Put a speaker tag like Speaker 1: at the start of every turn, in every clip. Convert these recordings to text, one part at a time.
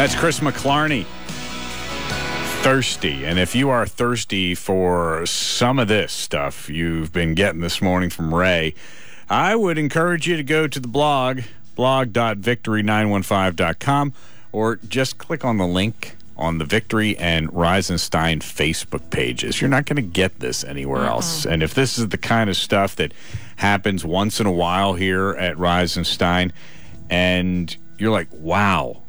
Speaker 1: That's Chris McClarney. Thirsty. And if you are thirsty for some of this stuff you've been getting this morning from Ray, I would encourage you to go to the blog, blog.victory915.com, or just click on the link on the Victory and Rise and Shine Facebook pages. You're not going to get this anywhere else. And if this is the kind of stuff that happens once in a while here at Rise and Shine, and you're like, wow,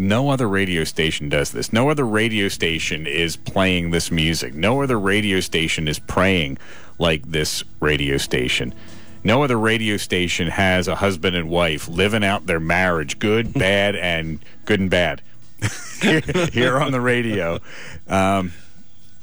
Speaker 1: no other radio station does this. No other radio station is playing this music. No other radio station is praying like this radio station. No other radio station has a husband and wife living out their marriage, good, bad, and good and bad. here on the radio. Um,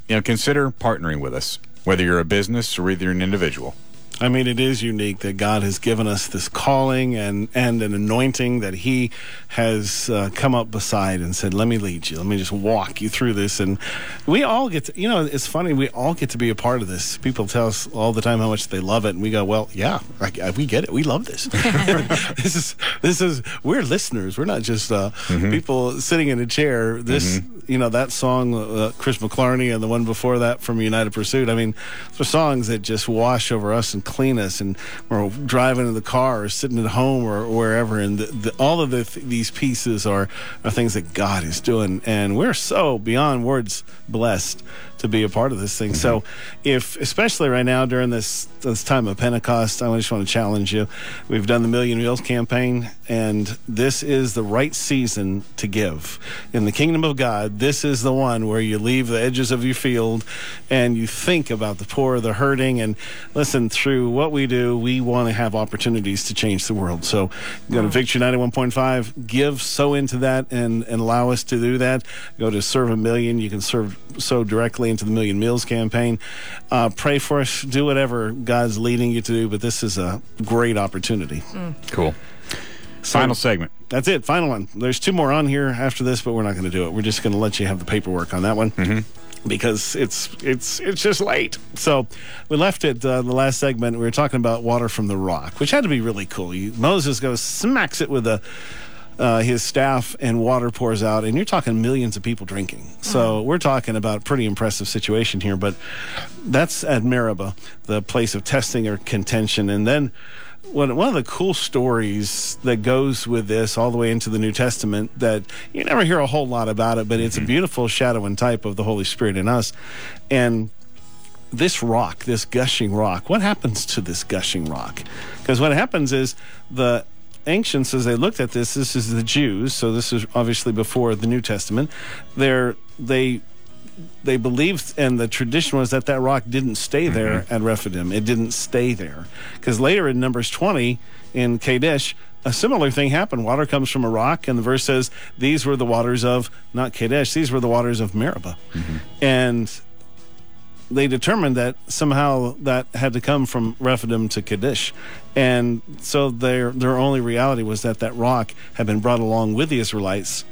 Speaker 1: you know, consider partnering with us, whether you're a business or whether you're an individual.
Speaker 2: I mean, it is unique that God has given us this calling and, and an anointing that He has uh, come up beside and said, Let me lead you. Let me just walk you through this. And we all get to, you know, it's funny, we all get to be a part of this. People tell us all the time how much they love it. And we go, Well, yeah, I, we get it. We love this. this is, this is, we're listeners. We're not just uh, mm-hmm. people sitting in a chair. This, mm-hmm. You know, that song, uh, Chris McClarney, and the one before that from United Pursuit. I mean, they're songs that just wash over us and clean us and we're driving in the car or sitting at home or, wherever and the, the, all of the, these pieces are, are things that god is doing and we're so beyond words blessed to be a part of this thing. Mm-hmm. So, if especially right now during this this time of Pentecost, I just want to challenge you. We've done the Million Meals campaign, and this is the right season to give. In the kingdom of God, this is the one where you leave the edges of your field and you think about the poor, the hurting, and listen. Through what we do, we want to have opportunities to change the world. So, go to Victory ninety one point five, give so into that, and and allow us to do that. Go to Serve a Million. You can serve so directly into the Million Meals campaign. Uh, pray for us. Do whatever God's leading you to do, but this is a great opportunity.
Speaker 1: Mm. Cool. So, Final segment.
Speaker 2: That's it. Final one. There's two more on here after this, but we're not going to do it. We're just going to let you have the paperwork on that one. Mm-hmm because it's it's it's just late. So we left it uh, the last segment. We were talking about water from the rock, which had to be really cool. Moses goes smacks it with a uh, his staff and water pours out, and you're talking millions of people drinking. So mm-hmm. we're talking about a pretty impressive situation here. But that's at Meribah, the place of testing or contention, and then. One, one of the cool stories that goes with this all the way into the New Testament that you never hear a whole lot about it, but it's mm-hmm. a beautiful shadow and type of the Holy Spirit in us. And this rock, this gushing rock, what happens to this gushing rock? Because what happens is the ancients, as they looked at this, this is the Jews, so this is obviously before the New Testament. They're, they they believed, and the tradition was that that rock didn't stay there mm-hmm. at Rephidim. It didn't stay there because later in Numbers 20 in Kadesh, a similar thing happened. Water comes from a rock, and the verse says, These were the waters of, not Kadesh, these were the waters of Meribah. Mm-hmm. And they determined that somehow that had to come from Rephidim to Kadesh. And so their their only reality was that that rock had been brought along with the Israelites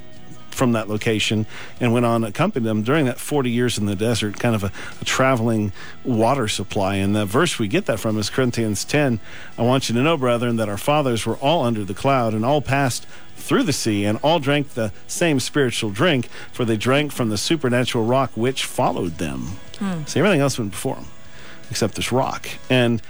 Speaker 2: from that location and went on accompanied them during that 40 years in the desert, kind of a, a, traveling water supply. And the verse we get that from is Corinthians 10. I want you to know, brethren, that our fathers were all under the cloud and all passed through the sea, and all drank the same spiritual drink, for they drank from the supernatural rock which followed them. Hmm. See, everything else went before them, except this rock. And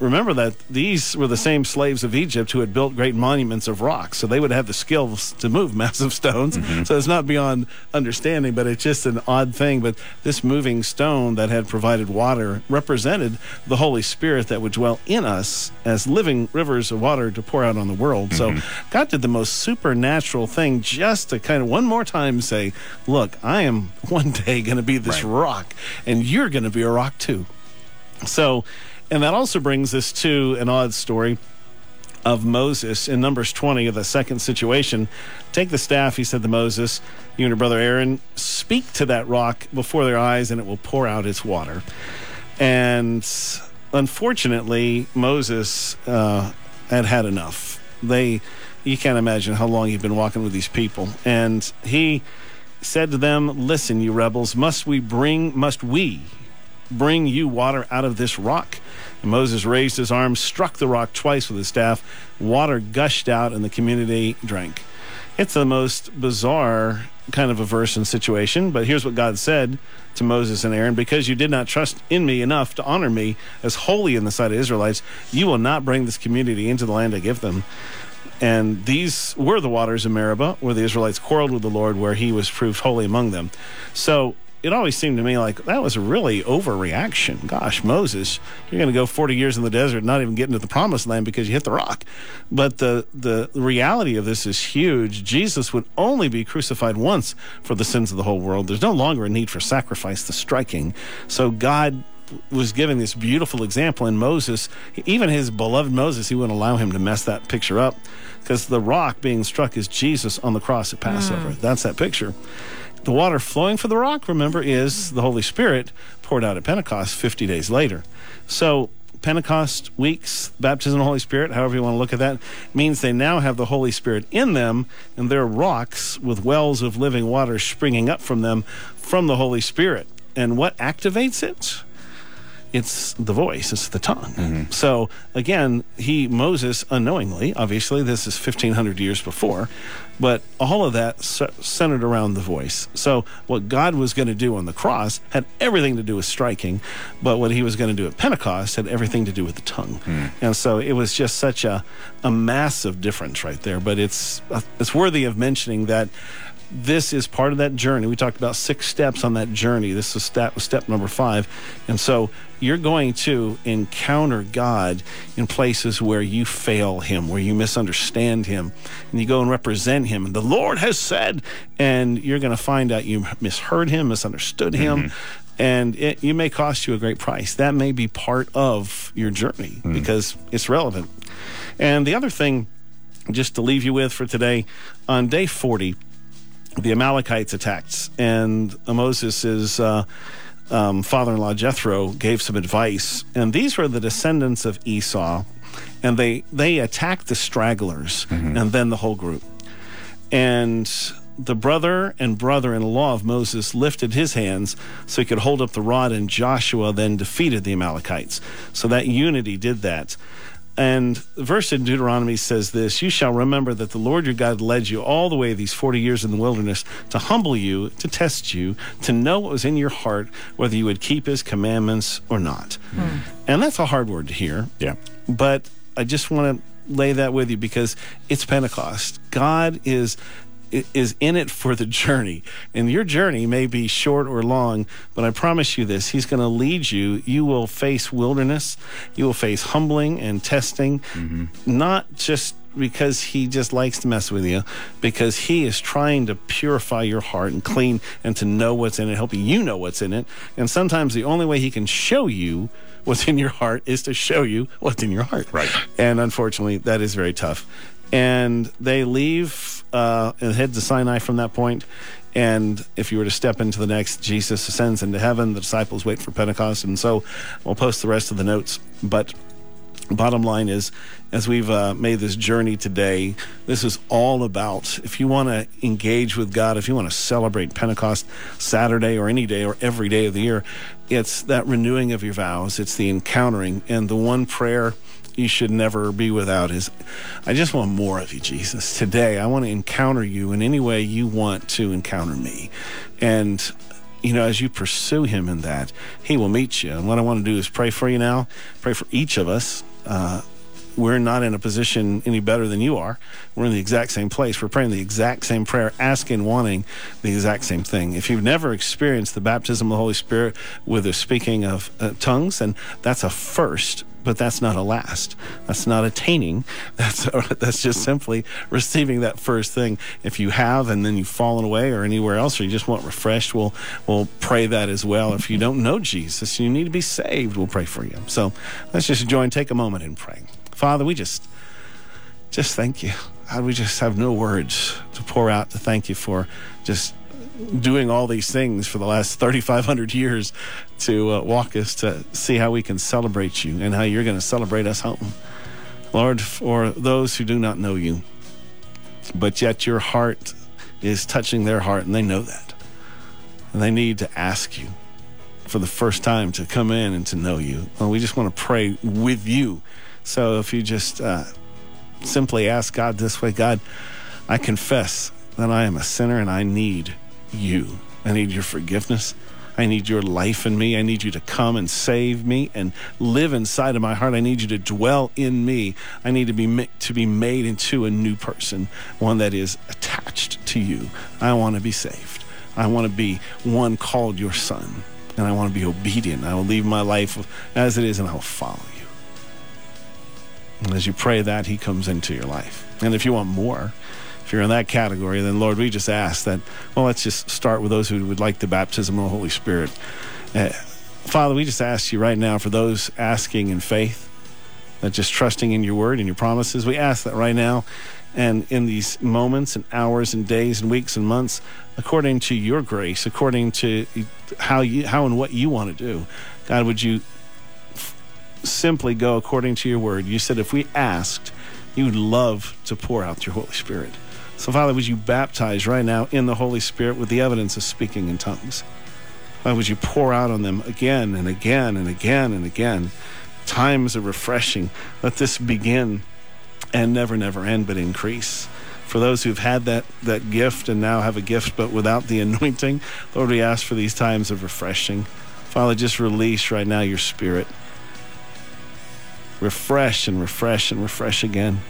Speaker 2: remember that these were the same slaves of Egypt who had built great monuments of rock. So they would have the skills to move massive stones. Mm-hmm. So it's not beyond understanding, but it's just an odd thing. But this moving stone that had provided water represented the Holy Spirit that would dwell in us as living rivers of water to pour out on the world. Mm-hmm. So God did the most supernatural thing just to kind of one more time say, Look, I am one day going to be this right. rock, and you're going to be a rock too. So and that also brings us to an odd story of Moses in Numbers 20 of the second situation. Take the staff, he said to Moses, you and your brother Aaron, speak to that rock before their eyes, and it will pour out its water. And unfortunately, Moses uh, had had enough. They, you can't imagine how long he'd been walking with these people. And he said to them, Listen, you rebels, must we bring, must we bring you water out of this rock? And Moses raised his arm, struck the rock twice with his staff. Water gushed out, and the community drank. It's the most bizarre kind of a verse and situation, but here's what God said to Moses and Aaron Because you did not trust in me enough to honor me as holy in the sight of Israelites, you will not bring this community into the land I give them. And these were the waters of Meribah, where the Israelites quarreled with the Lord, where he was proved holy among them. So it always seemed to me like that was a really overreaction. Gosh, Moses, you're going to go 40 years in the desert, not even getting to the promised land because you hit the rock. But the, the reality of this is huge. Jesus would only be crucified once for the sins of the whole world. There's no longer a need for sacrifice, the striking. So God was giving this beautiful example in Moses, even his beloved Moses, he wouldn't allow him to mess that picture up because the rock being struck is Jesus on the cross at Passover. Mm. That's that picture. The water flowing from the rock, remember, is the Holy Spirit poured out at Pentecost 50 days later. So, Pentecost weeks, baptism of the Holy Spirit, however you want to look at that, means they now have the Holy Spirit in them, and they're rocks with wells of living water springing up from them from the Holy Spirit. And what activates it? It's the voice, it's the tongue. Mm-hmm. So again, he, Moses, unknowingly, obviously, this is 1500 years before, but all of that centered around the voice. So what God was going to do on the cross had everything to do with striking, but what he was going to do at Pentecost had everything to do with the tongue. Mm. And so it was just such a, a massive difference right there. But it's, uh, it's worthy of mentioning that this is part of that journey. We talked about six steps on that journey. This is step, step number five. And so you're going to encounter God in places where you fail Him, where you misunderstand Him, and you go and represent Him. And the Lord has said, and you're going to find out you misheard Him, misunderstood Him. Mm-hmm. And it, it, may cost you a great price. That may be part of your journey mm. because it's relevant. And the other thing, just to leave you with for today, on day 40, the Amalekites attacked, and Moses' uh, um, father-in-law Jethro gave some advice, and these were the descendants of Esau, and they they attacked the stragglers mm-hmm. and then the whole group, and the brother and brother-in-law of Moses lifted his hands so he could hold up the rod, and Joshua then defeated the Amalekites. So that unity did that. And the verse in Deuteronomy says this You shall remember that the Lord your God led you all the way these 40 years in the wilderness to humble you, to test you, to know what was in your heart, whether you would keep his commandments or not. Mm. And that's a hard word to hear.
Speaker 1: Yeah.
Speaker 2: But I just want to lay that with you because it's Pentecost. God is is in it for the journey. And your journey may be short or long, but I promise you this He's going to lead you. You will face wilderness, you will face humbling and testing, mm-hmm. not just because he just likes to mess with you, because he is trying to purify your heart and clean and to know what's in it, helping you know what's in it. And sometimes the only way he can show you what's in your heart is to show you what's in your heart.
Speaker 1: Right.
Speaker 2: And unfortunately, that is very tough. And they leave uh, and head to Sinai from that point. And if you were to step into the next, Jesus ascends into heaven. The disciples wait for Pentecost. And so we'll post the rest of the notes. But bottom line is, as we've uh, made this journey today, this is all about if you want to engage with God, if you want to celebrate Pentecost Saturday or any day or every day of the year, it's that renewing of your vows, it's the encountering. And the one prayer you should never be without is I just want more of you, Jesus. Today, I want to encounter you in any way you want to encounter me. And you know, as you pursue him in that, he will meet you. And what I want to do is pray for you now, pray for each of us. Uh, we're not in a position any better than you are. We're in the exact same place. We're praying the exact same prayer, asking, wanting the exact same thing. If you've never experienced the baptism of the Holy Spirit with the speaking of uh, tongues, then that's a first but that's not a last. That's not attaining. That's that's just simply receiving that first thing. If you have and then you've fallen away or anywhere else, or you just want refreshed, we'll we'll pray that as well. If you don't know Jesus, you need to be saved. We'll pray for you. So let's just join. Take a moment and pray. Father, we just just thank you. God, we just have no words to pour out to thank you for just doing all these things for the last 3,500 years to uh, walk us to see how we can celebrate you and how you're going to celebrate us home. Lord, for those who do not know you, but yet your heart is touching their heart and they know that. And they need to ask you for the first time to come in and to know you. Well, we just want to pray with you. So if you just uh, simply ask God this way God, I confess that I am a sinner and I need you. I need your forgiveness. I need your life in me. I need you to come and save me and live inside of my heart. I need you to dwell in me. I need to be to be made into a new person, one that is attached to you. I want to be saved. I want to be one called your son, and I want to be obedient. I will leave my life as it is, and I will follow you. And as you pray that, He comes into your life. And if you want more, if you're in that category, then Lord, we just ask that, well, let's just start with those who would like the baptism of the Holy Spirit. Uh, Father, we just ask you right now for those asking in faith, that just trusting in your word and your promises, we ask that right now and in these moments and hours and days and weeks and months, according to your grace, according to how you, how and what you want to do, God, would you simply go according to your word? You said if we asked, you would love to pour out your Holy Spirit. So, Father, would you baptize right now in the Holy Spirit with the evidence of speaking in tongues? Why would you pour out on them again and again and again and again times of refreshing? Let this begin and never, never end, but increase. For those who've had that, that gift and now have a gift but without the anointing, Lord, we ask for these times of refreshing. Father, just release right now your spirit. Refresh and refresh and refresh again.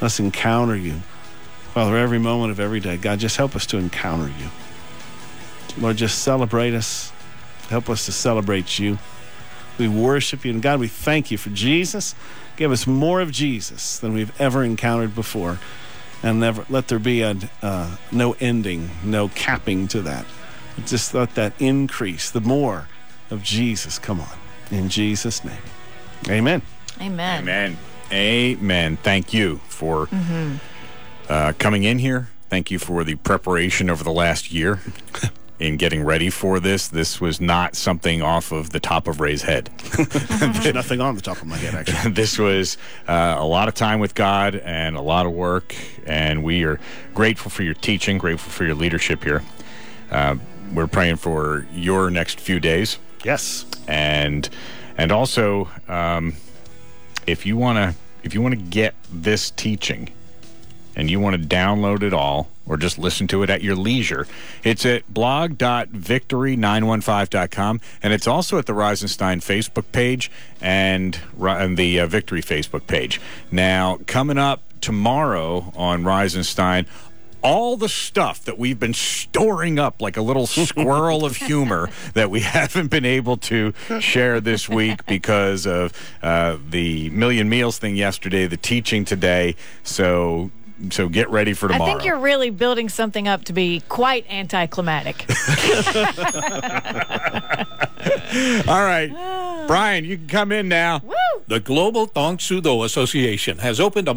Speaker 2: Let's encounter you. Father, every moment of every day, God, just help us to encounter you. Lord, just celebrate us. Help us to celebrate you. We worship you. And God, we thank you for Jesus. Give us more of Jesus than we've ever encountered before. And never let there be a, uh, no ending, no capping to that. Just let that increase, the more of Jesus come on. In Jesus' name. Amen.
Speaker 3: Amen.
Speaker 1: Amen. Amen. Thank you for. Mm-hmm uh, coming in here. Thank you for the preparation over the last year in getting ready for this. This was not something off of the top of Ray's head.
Speaker 2: There's nothing on the top of my head, actually.
Speaker 1: this was uh, a lot of time with God and a lot of work, and we are grateful for your teaching, grateful for your leadership here. Uh, we're praying for your next few days.
Speaker 2: Yes,
Speaker 1: and and also um, if you want to if you want to get this teaching and you want to download it all or just listen to it at your leisure, it's at blog.victory915.com. And it's also at the Rise and Shine Facebook page and, and the uh, Victory Facebook page. Now, coming up tomorrow on Rise and Shine, all the stuff that we've been storing up like a little squirrel of humor that we haven't been able to share this week because of uh, the million meals thing yesterday, the teaching today. So so get ready for tomorrow.
Speaker 3: I think you're really building something up to be quite anticlimactic.
Speaker 1: All right. Ah. Brian, you can come in now.
Speaker 3: Woo!
Speaker 4: The Global Tang Soo Do Association has opened a